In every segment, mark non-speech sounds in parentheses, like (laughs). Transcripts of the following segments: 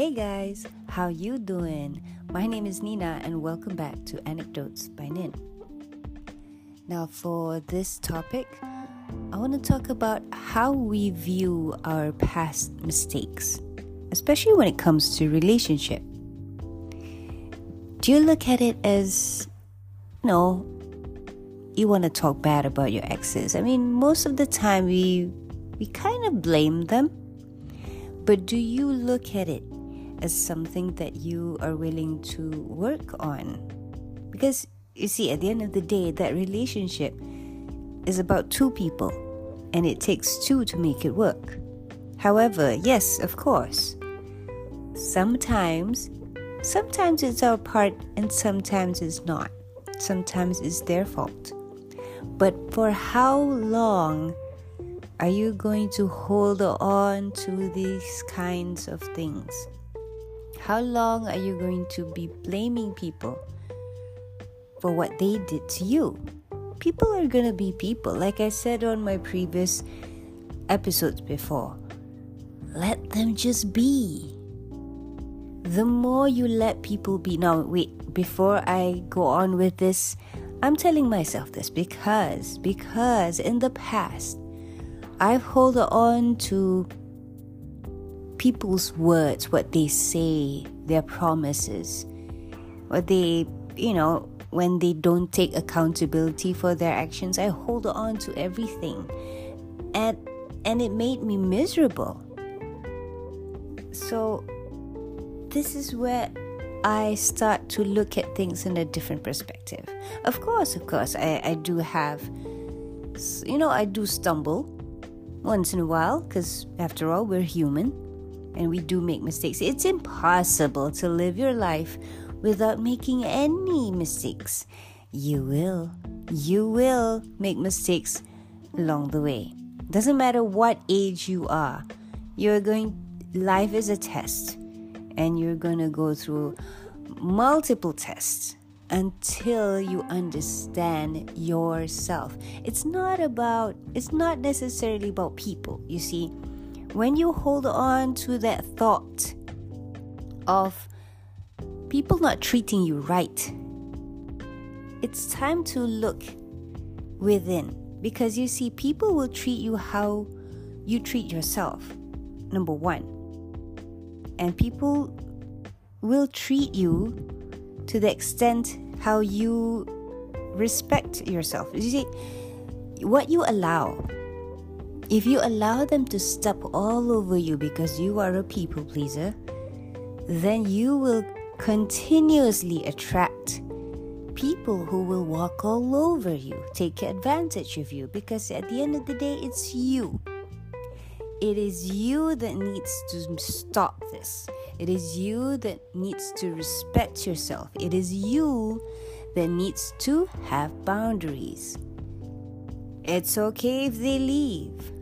Hey guys, how you doing? My name is Nina and welcome back to Anecdotes by Nin. Now for this topic, I want to talk about how we view our past mistakes, especially when it comes to relationship. Do you look at it as no, you want to talk bad about your exes? I mean, most of the time we we kind of blame them. But do you look at it as something that you are willing to work on. Because you see, at the end of the day, that relationship is about two people, and it takes two to make it work. However, yes, of course, sometimes, sometimes it's our part, and sometimes it's not. Sometimes it's their fault. But for how long are you going to hold on to these kinds of things? How long are you going to be blaming people for what they did to you? People are going to be people. Like I said on my previous episodes before, let them just be. The more you let people be. Now, wait, before I go on with this, I'm telling myself this because because in the past I've held on to people's words, what they say, their promises, what they, you know, when they don't take accountability for their actions, I hold on to everything. And and it made me miserable. So this is where I start to look at things in a different perspective. Of course, of course, I, I do have, you know, I do stumble once in a while because after all, we're human and we do make mistakes. It's impossible to live your life without making any mistakes. You will. You will make mistakes along the way. Doesn't matter what age you are. You're going life is a test and you're going to go through multiple tests until you understand yourself. It's not about it's not necessarily about people. You see, when you hold on to that thought of people not treating you right, it's time to look within because you see, people will treat you how you treat yourself, number one. And people will treat you to the extent how you respect yourself. You see, what you allow if you allow them to step all over you because you are a people pleaser, then you will continuously attract people who will walk all over you, take advantage of you, because at the end of the day, it's you. It is you that needs to stop this. It is you that needs to respect yourself. It is you that needs to have boundaries. It's okay if they leave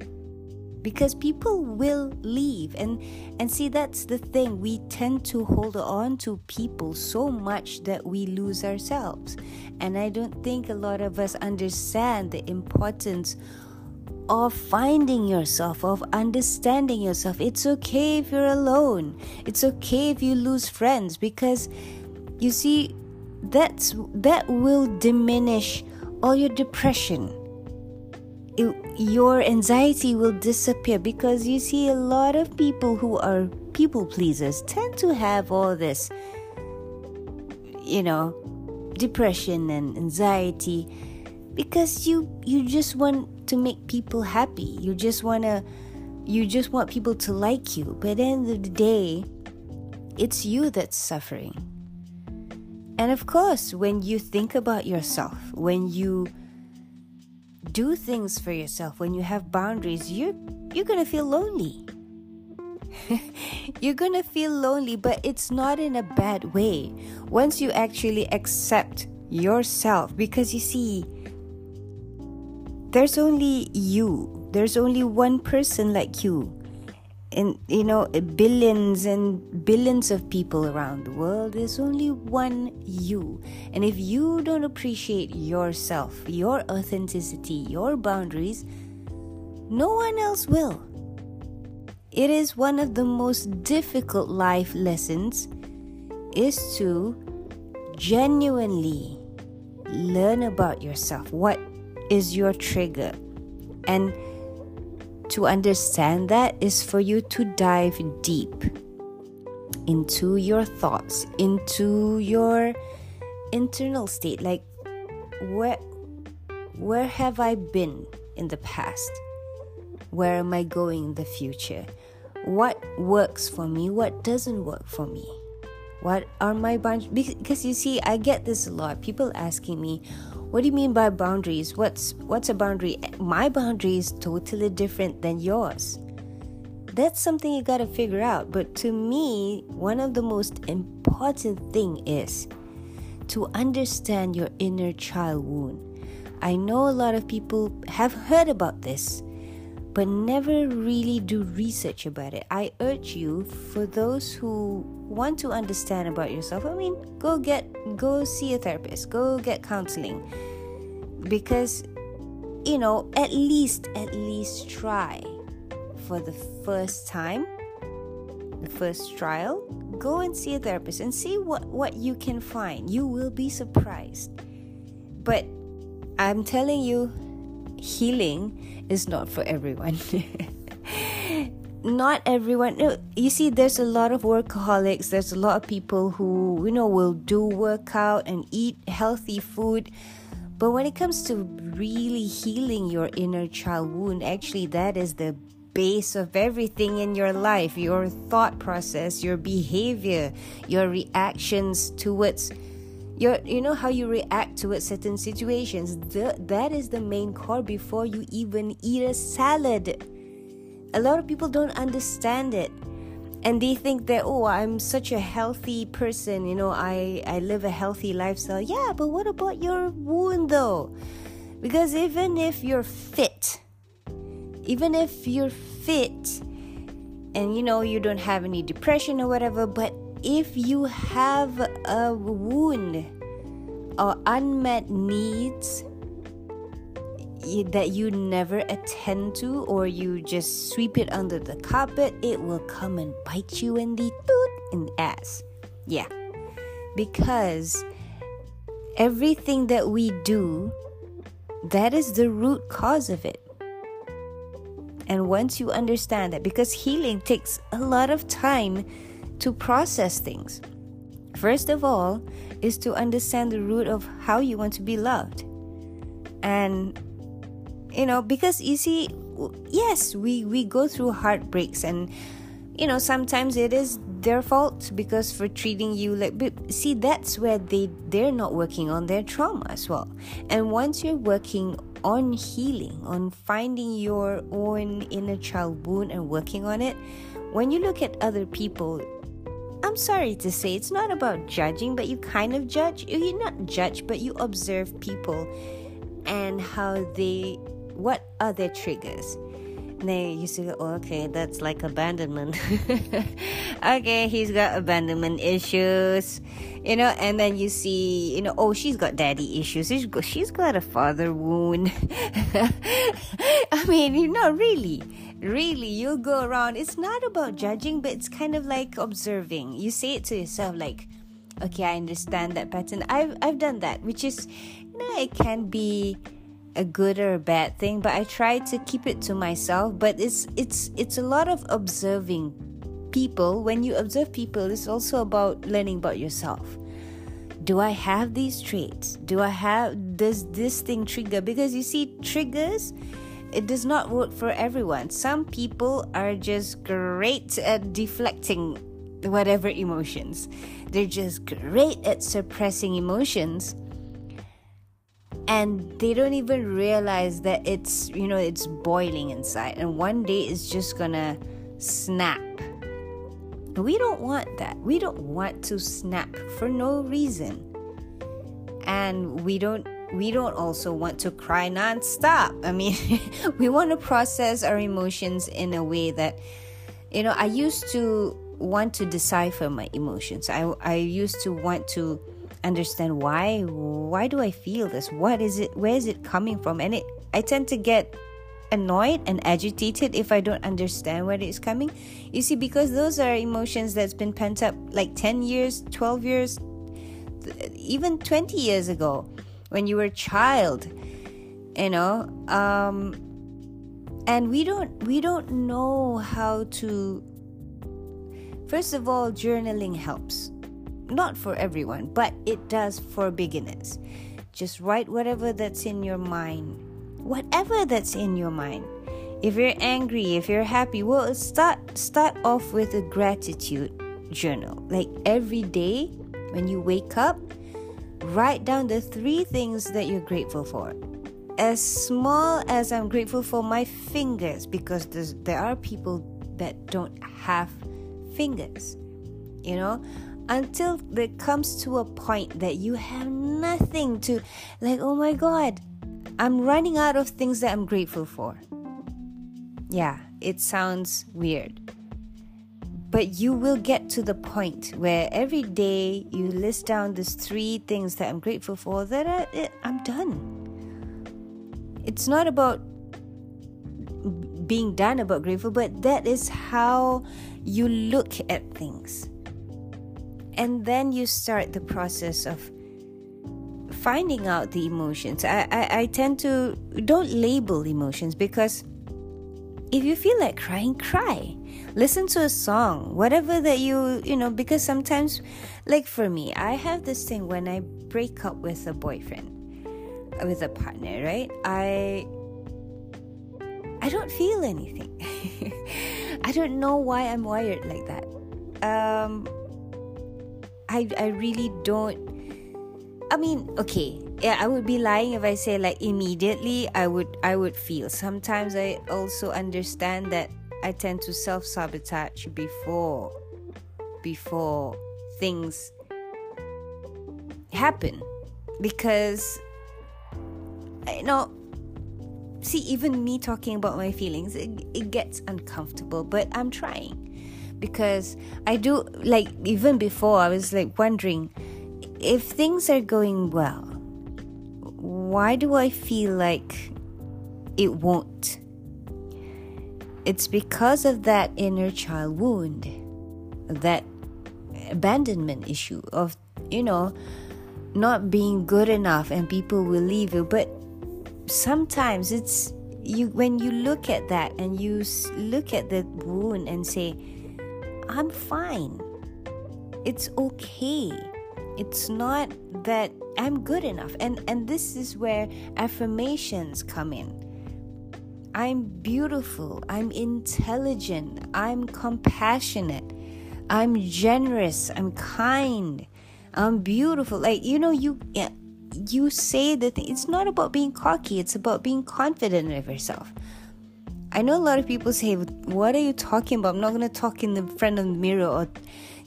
because people will leave. And and see that's the thing. We tend to hold on to people so much that we lose ourselves. And i don't think a lot of us understand the importance of finding yourself of understanding yourself. It's okay if you're alone. It's okay if you lose friends because you see that's that will diminish all your depression your anxiety will disappear because you see a lot of people who are people pleasers tend to have all this you know depression and anxiety because you you just want to make people happy. You just want to you just want people to like you. But at the end of the day it's you that's suffering. And of course when you think about yourself when you do things for yourself, when you have boundaries, you're you're gonna feel lonely. (laughs) you're gonna feel lonely, but it's not in a bad way. Once you actually accept yourself, because you see, there's only you. There's only one person like you in you know billions and billions of people around the world there's only one you and if you don't appreciate yourself your authenticity your boundaries no one else will it is one of the most difficult life lessons is to genuinely learn about yourself. What is your trigger? And to understand that is for you to dive deep into your thoughts, into your internal state. Like, where, where have I been in the past? Where am I going in the future? What works for me? What doesn't work for me? What are my boundaries? Because you see, I get this a lot. People asking me, "What do you mean by boundaries? What's what's a boundary?" My boundary is totally different than yours. That's something you got to figure out. But to me, one of the most important thing is to understand your inner child wound. I know a lot of people have heard about this, but never really do research about it. I urge you, for those who want to understand about yourself, I mean, go get, go see a therapist, go get counseling. Because, you know, at least, at least try for the first time, the first trial, go and see a therapist and see what, what you can find. You will be surprised. But I'm telling you, healing is not for everyone. (laughs) not everyone. You see there's a lot of workaholics. There's a lot of people who you know will do workout and eat healthy food. But when it comes to really healing your inner child wound actually that is the base of everything in your life. Your thought process your behavior your reactions towards your you know how you react to certain situations. The, that is the main core before you even eat a salad. A lot of people don't understand it. And they think that oh i'm such a healthy person you know i i live a healthy lifestyle. Yeah but what about your wound though? Because even if you're fit even if you're fit and you know you don't have any depression or whatever but if you have a wound or unmet needs that you never attend to or you just sweep it under the carpet, it will come and bite you in the toot the ass. Yeah. Because everything that we do, that is the root cause of it. And once you understand that, because healing takes a lot of time to process things. First of all, is to understand the root of how you want to be loved. And you know, because you see, yes, we we go through heartbreaks and you know, sometimes it is their fault because for treating you like see that's where they they're not working on their trauma as well. And once you're working on healing, on finding your own inner child wound and working on it, when you look at other people, I'm sorry to say it's not about judging, but you kind of judge. You not judge, but you observe people and how they what are their triggers. They used to go, oh, okay, that's like abandonment. (laughs) okay, he's got abandonment issues, you know, and then you see, you know, oh, she's got daddy issues. She's got, she's got a father wound. (laughs) I mean, you know, really really you go around. It's not about judging but it's kind of like observing. You say it to yourself like okay i understand that pattern. I've i've done that which is you know it can be a good or a bad thing but i try to keep it to myself. But it's it's it's a lot of observing people. When you observe people it's also about learning about yourself. Do i have these traits? Do i have does this thing trigger? Because you see triggers it does not work for everyone. Some people are just great at deflecting whatever emotions. They're just great at suppressing emotions. And they don't even realize that it's, you know, it's boiling inside. And one day it's just gonna snap. We don't want that. We don't want to snap for no reason. And we don't we don't also want to cry nonstop. I mean, (laughs) we want to process our emotions in a way that, you know, I used to want to decipher my emotions. I, I used to want to understand why why do I feel this? What is it? Where is it coming from? And it I tend to get annoyed and agitated if I don't understand where it's coming. You see, because those are emotions that's been pent up like 10 years, 12 years, even 20 years ago when you were a child, you know. Um, and we don't we don't know how to first of all journaling helps. Not for everyone but it does for beginners. Just write whatever that's in your mind. Whatever that's in your mind. If you're angry if you're happy well start start off with a gratitude journal. Like every day when you wake up write down the three things that you're grateful for as small as i'm grateful for my fingers because there are people that don't have fingers you know until there comes to a point that you have nothing to like oh my god I'm running out of things that I'm grateful for. Yeah, it sounds weird. But you will get to the point where every day you list down these three things that I'm grateful for that I, eh, I'm done. It's not about being done about grateful, but that is how you look at things. And then you start the process of finding out the emotions. I, I, I tend to don't label emotions because if you feel like crying, cry. Listen to a song, whatever that you, you know, because sometimes, like for me, I have this thing when I break up with a boyfriend, with a partner, right? I. I don't feel anything. (laughs) I don't know why I'm wired like that. Um, I I really don't I mean, okay, yeah, I would be lying if I say like immediately I would I would feel. Sometimes I also understand that I tend to self-sabotage before before things happen because you know see even me talking about my feelings it, it gets uncomfortable but i'm trying because i do like even before i was like wondering if things are going well, why do I feel like it won't? It's because of that inner child wound, that abandonment issue of, you know, not being good enough and people will leave you. But sometimes it's you when you look at that and you look at the wound and say, I'm fine. It's okay it's not that I'm good enough. And and this is where affirmations come in. I'm beautiful, I'm intelligent, I'm compassionate, I'm generous, I'm kind, I'm beautiful. Like you know you eh, you say that it's not about being cocky, it's about being confident of yourself. I know a lot of people say, What are you talking about? I'm not going to talk in the front of the mirror or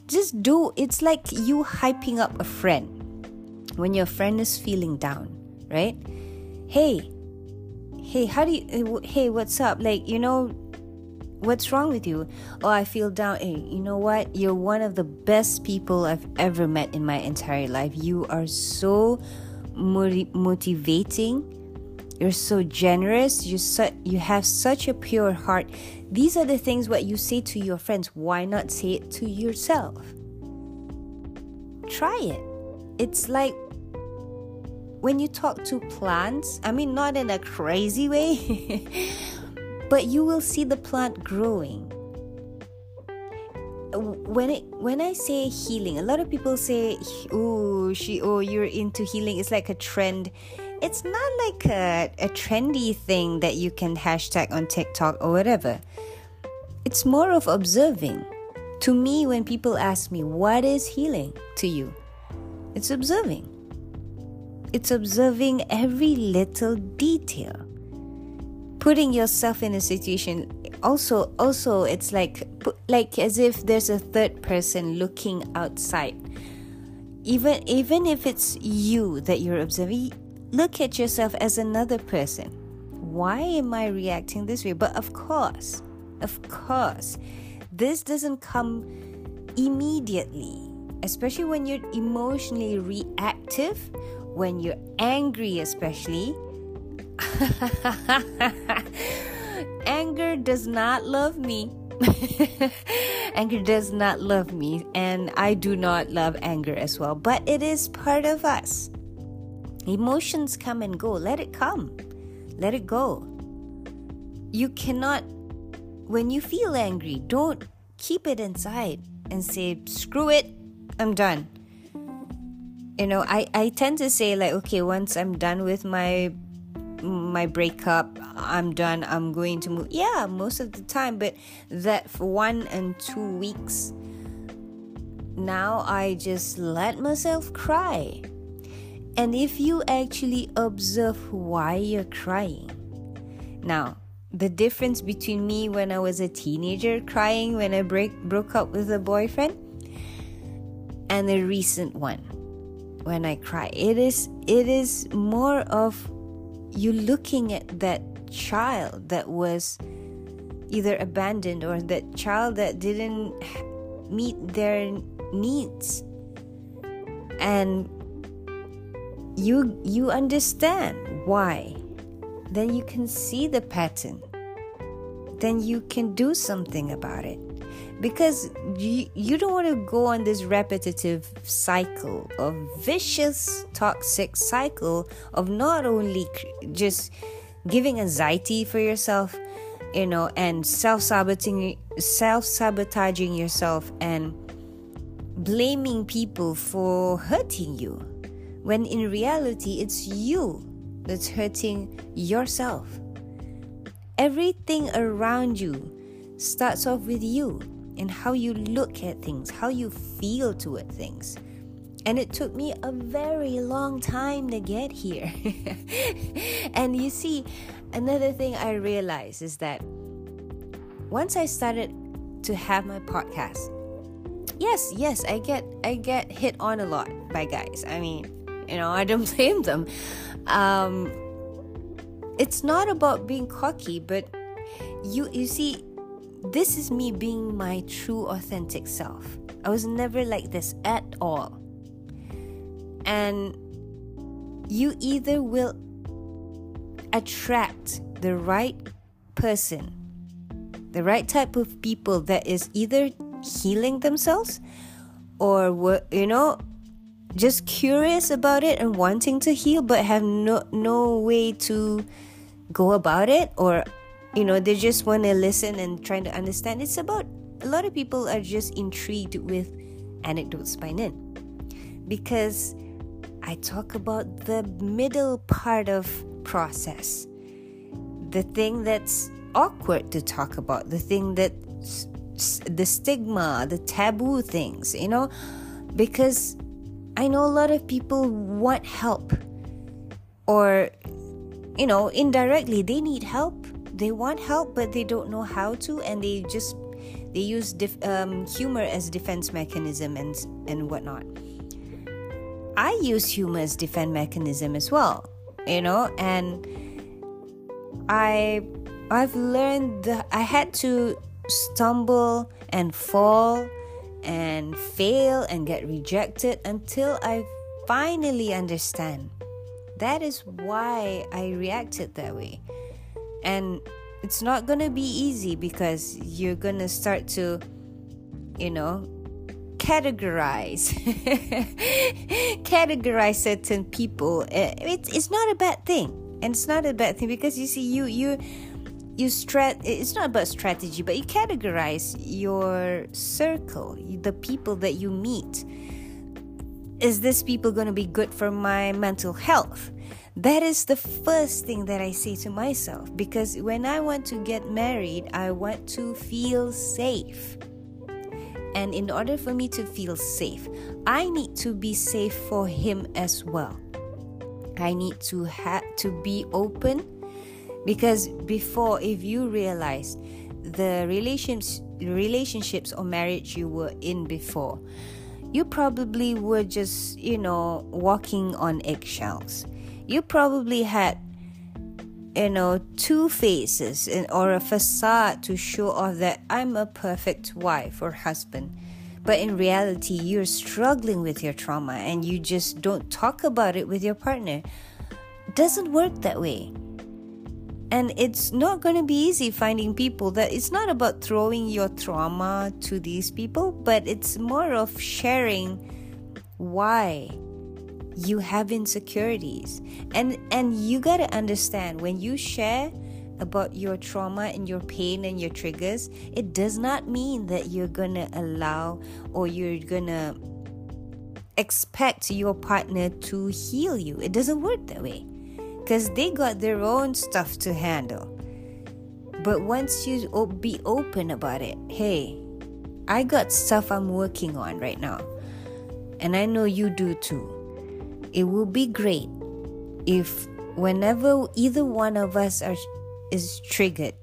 just do it's like you hyping up a friend when your friend is feeling down right hey hey how do you eh, hey what's up? Like you know what's wrong with you? Oh i feel down. Hey you know what? You're one of the best people i've ever met in my entire life. You are so motivating. You're so generous. You su- you have such a pure heart. These are the things what you say to your friends. Why not say it to yourself? Try it. It's like when you talk to plants, I mean, not in a crazy way, (laughs) but you will see the plant growing. When it when I say healing, a lot of people say, "Oh, she, oh, you're into healing." It's like a trend it's not like a, a trendy thing that you can hashtag on TikTok or whatever. It's more of observing. To me, when people ask me, what is healing to you? It's observing. It's observing every little detail. Putting yourself in a situation also also it's like like as if there's a third person looking outside even even if it's you that you're observing Look at yourself as another person. Why am I reacting this way? But of course, of course, this doesn't come immediately, especially when you're emotionally reactive, when you're angry, especially. (laughs) anger does not love me. (laughs) anger does not love me, and I do not love anger as well, but it is part of us. Emotions come and go. Let it come, let it go. You cannot, when you feel angry, don't keep it inside and say, screw it, I'm done. You know, I, I tend to say, like, okay, once I'm done with my my breakup i'm done i'm going to move yeah most of the time but that for one and two weeks now i just let myself cry. And if you actually observe why you're crying now the difference between me when i was a teenager crying when i break broke up with a boyfriend and the recent one when i cry. It is it is more of you looking at that child that was either abandoned or that child that didn't meet their needs. And you you understand why. Then you can see the pattern. Then you can do something about it because you, you don't want to go on this repetitive cycle of vicious toxic cycle of not only just giving anxiety for yourself you know and self-sabotaging self-sabotaging yourself and blaming people for hurting you when in reality it's you that's hurting yourself. Everything around you starts off with you and how you look at things, how you feel toward things. And it took me a very long time to get here. (laughs) and you see, another thing I realized is that once I started to have my podcast, yes, yes, I get I get hit on a lot by guys. I mean, you know, (laughs) I don't blame them. Um, it's not about being cocky, but you you see this is me being my true, authentic self. I was never like this at all. And you either will attract the right person, the right type of people that is either healing themselves or, you know, just curious about it and wanting to heal but have no no way to go about it or you know they just want to listen and trying to understand. It's about a lot of people are just intrigued with anecdotes by nin eh? because i talk about the middle part of process. The thing that's awkward to talk about the thing that the stigma the taboo things you know? Because i know a lot of people want help. Or you know indirectly they need help they want help but they don't know how to and they just they use dif- um, humor as defense mechanism and and whatnot. I use humor as defense mechanism as well you know and i i've learned that i had to stumble and fall and fail and get rejected until i finally understand. That is why i reacted that way and it's not gonna be easy because you're gonna start to you know categorize (laughs) categorize certain people. Eh, it's, it's not a bad thing. And it's not a bad thing because you see you you you strat it's not about strategy but you categorize your circle the people that you meet. Is this people going to be good for my mental health that is the first thing that I say to myself because when I want to get married, I want to feel safe. And in order for me to feel safe, I need to be safe for him as well. I need to have to be open because before if you realize the relationships relationships or marriage you were in before you probably were just you know walking on eggshells you probably had you know two faces or a facade to show off that I'm a perfect wife or husband. But in reality you're struggling with your trauma and you just don't talk about it with your partner. Doesn't work that way. And it's not going to be easy finding people that it's not about throwing your trauma to these people but it's more of sharing why you have insecurities and and you got to understand when you share about your trauma and your pain and your triggers it does not mean that you're going to allow or you're going to expect your partner to heal you it doesn't work that way because they got their own stuff to handle. But once you be open about it, hey, I got stuff I'm working on right now, and I know you do too. It will be great if whenever either one of us are is triggered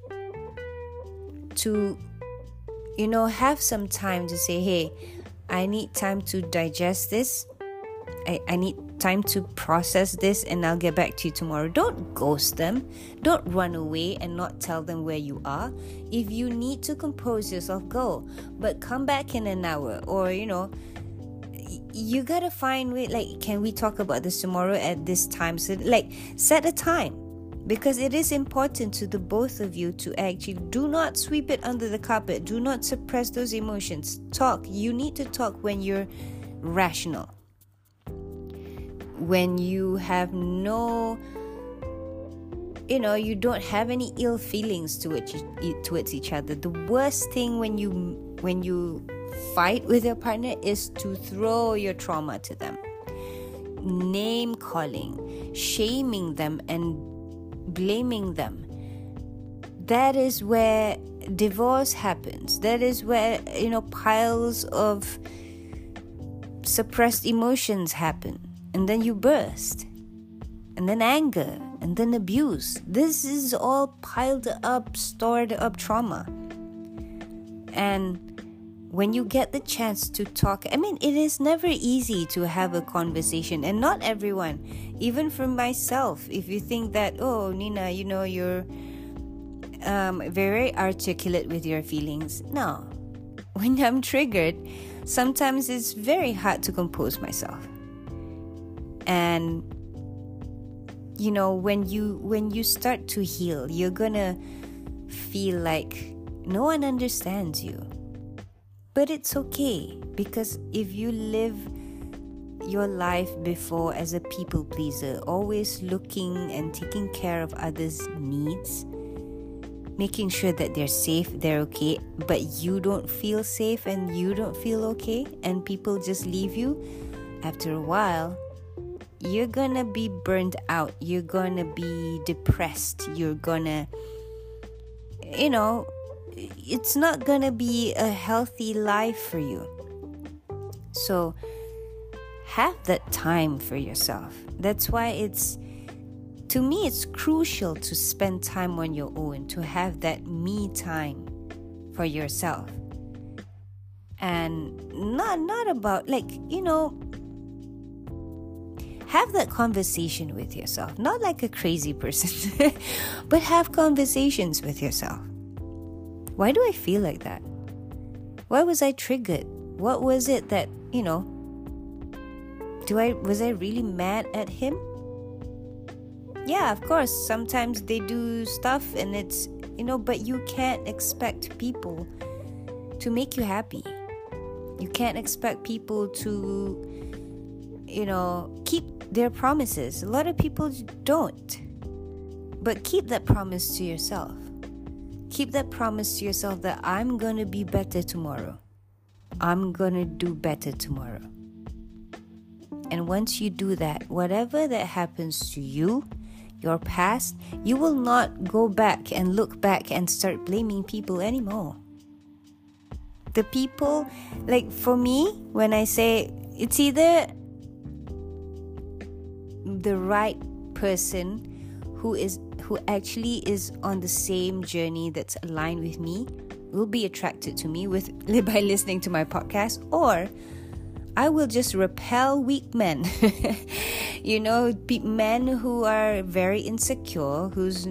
to you know have some time to say hey i need time to digest this I, I need time to process this and I'll get back to you tomorrow. Don't ghost them. Don't run away and not tell them where you are. If you need to compose yourself, go. But come back in an hour or, you know, you gotta find way like can we talk about this tomorrow at this time? So like set a time. Because it is important to the both of you to actually do not sweep it under the carpet. Do not suppress those emotions. Talk. You need to talk when you're rational. When you have no you know you don't have any ill feelings towards towards each other. The worst thing when you when you fight with your partner is to throw your trauma to them. Name calling shaming them and blaming them. That is where divorce happens. That is where you know piles of suppressed emotions happen. And then you burst, and then anger, and then abuse. This is all piled up, stored up trauma. And when you get the chance to talk, I mean, it is never easy to have a conversation, and not everyone, even for myself. If you think that, oh, Nina, you know, you're um, very articulate with your feelings, no. (laughs) When I'm triggered, sometimes it's very hard to compose myself and you know when you when you start to heal you're gonna feel like no one understands you but it's okay because if you live your life before as a people pleaser always looking and taking care of others needs making sure that they're safe they're okay but you don't feel safe and you don't feel okay and people just leave you after a while you're gonna be burned out you're gonna be depressed you're gonna you know it's not gonna be a healthy life for you so have that time for yourself that's why it's to me it's crucial to spend time on your own to have that me time for yourself and not not about like you know have that conversation with yourself. Not like a crazy person, (laughs) but have conversations with yourself. Why do I feel like that? Why was I triggered? What was it that, you know, do I was I really mad at him? Yeah, of course, sometimes they do stuff and it's, you know, but you can't expect people to make you happy. You can't expect people to, you know, keep their promises. A lot of people don't. But keep that promise to yourself. Keep that promise to yourself that I'm to be better tomorrow. I'm to do better tomorrow. And once you do that, whatever that happens to you, your past, you will not go back and look back and start blaming people anymore. The people, like for me, when I say it's either the right person who is who actually is on the same journey that's aligned with me will be attracted to me with (laughs) by listening to my podcast or I will just repel weak men. (laughs) you know, men who are very insecure, who's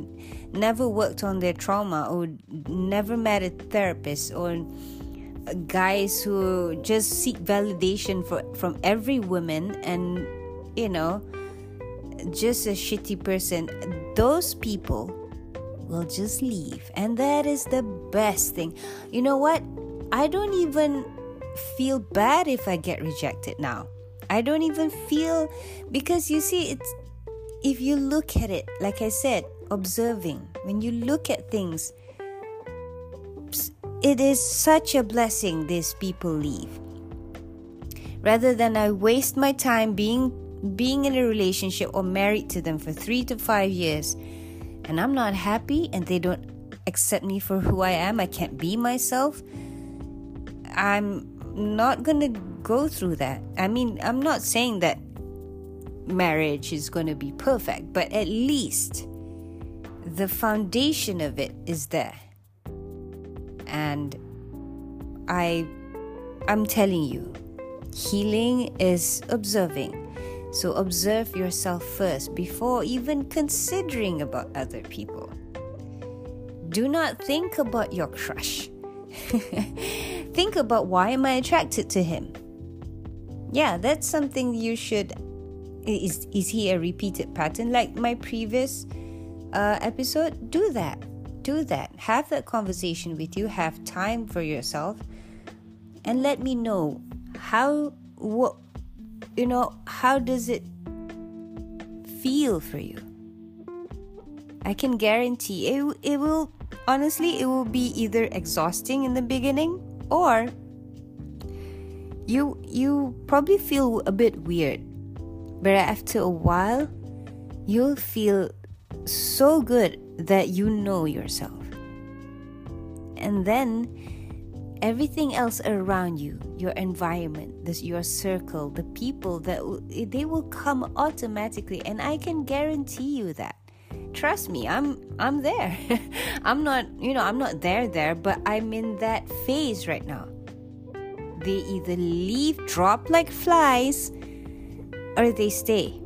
never worked on their trauma or never met a therapist or guys who just seek validation for, from every woman and you know just a shitty person, those people will just leave. And that is the best thing. You know what? I don't even feel bad if I get rejected now. I don't even feel because you see it's if you look at it like I said, observing, when you look at things it is such a blessing these people leave. Rather than I waste my time being being in a relationship or married to them for 3 to 5 years and I'm not happy and they don't accept me for who I am, I can't be myself. I'm not to go through that. I mean, I'm not saying that marriage is to be perfect, but at least the foundation of it is there. And I I'm telling you, healing is observing. So observe yourself first before even considering about other people. Do not think about your crush. (laughs) think about why am I attracted to him? Yeah, that's something you should is is he a repeated pattern like my previous uh, episode? Do that. Do that. Have that conversation with you. Have time for yourself, and let me know how what you know, how does it feel for you? I can guarantee it, it will, honestly, it will be either exhausting in the beginning or you you probably feel a bit weird but after a while you'll feel so good that you know yourself and then everything else around you your environment this your circle the people that they will come automatically and i can guarantee you that. Trust me i'm i'm there. (laughs) I'm not you know i'm not there there but i'm in that phase right now. They either leave drop like flies or they stay.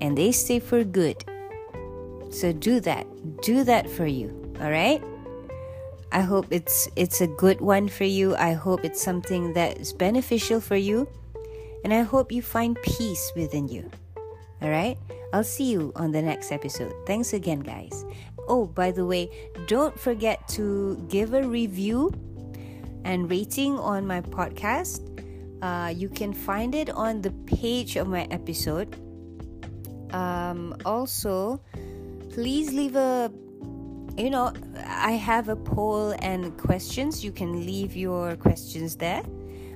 And they stay for good. So do that. Do that for you all right I hope it's it's a good one for you. I hope it's something that is beneficial for you. And I hope you find peace within you. All right? I'll see you on the next episode. Thanks again, guys. Oh, by the way, don't forget to give a review and rating on my podcast. Uh, you can find it on the page of my episode. Um, also, please leave a you know, I have a poll and questions. You can leave your questions there.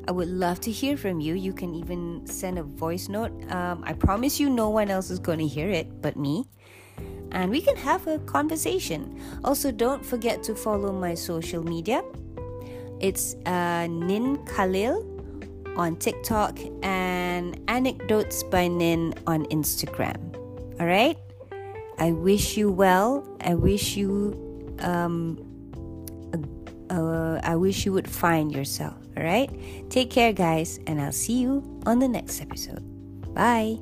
I would love to hear from you. You can even send a voice note. Um, I promise you, no one else is going to hear it but me. And we can have a conversation. Also, don't forget to follow my social media. It's uh, Nin Khalil on TikTok and Anecdotes by Nin on Instagram. All right? I wish you well. I wish you, um, uh, I wish you would find yourself. All right. Take care, guys, and I'll see you on the next episode. Bye.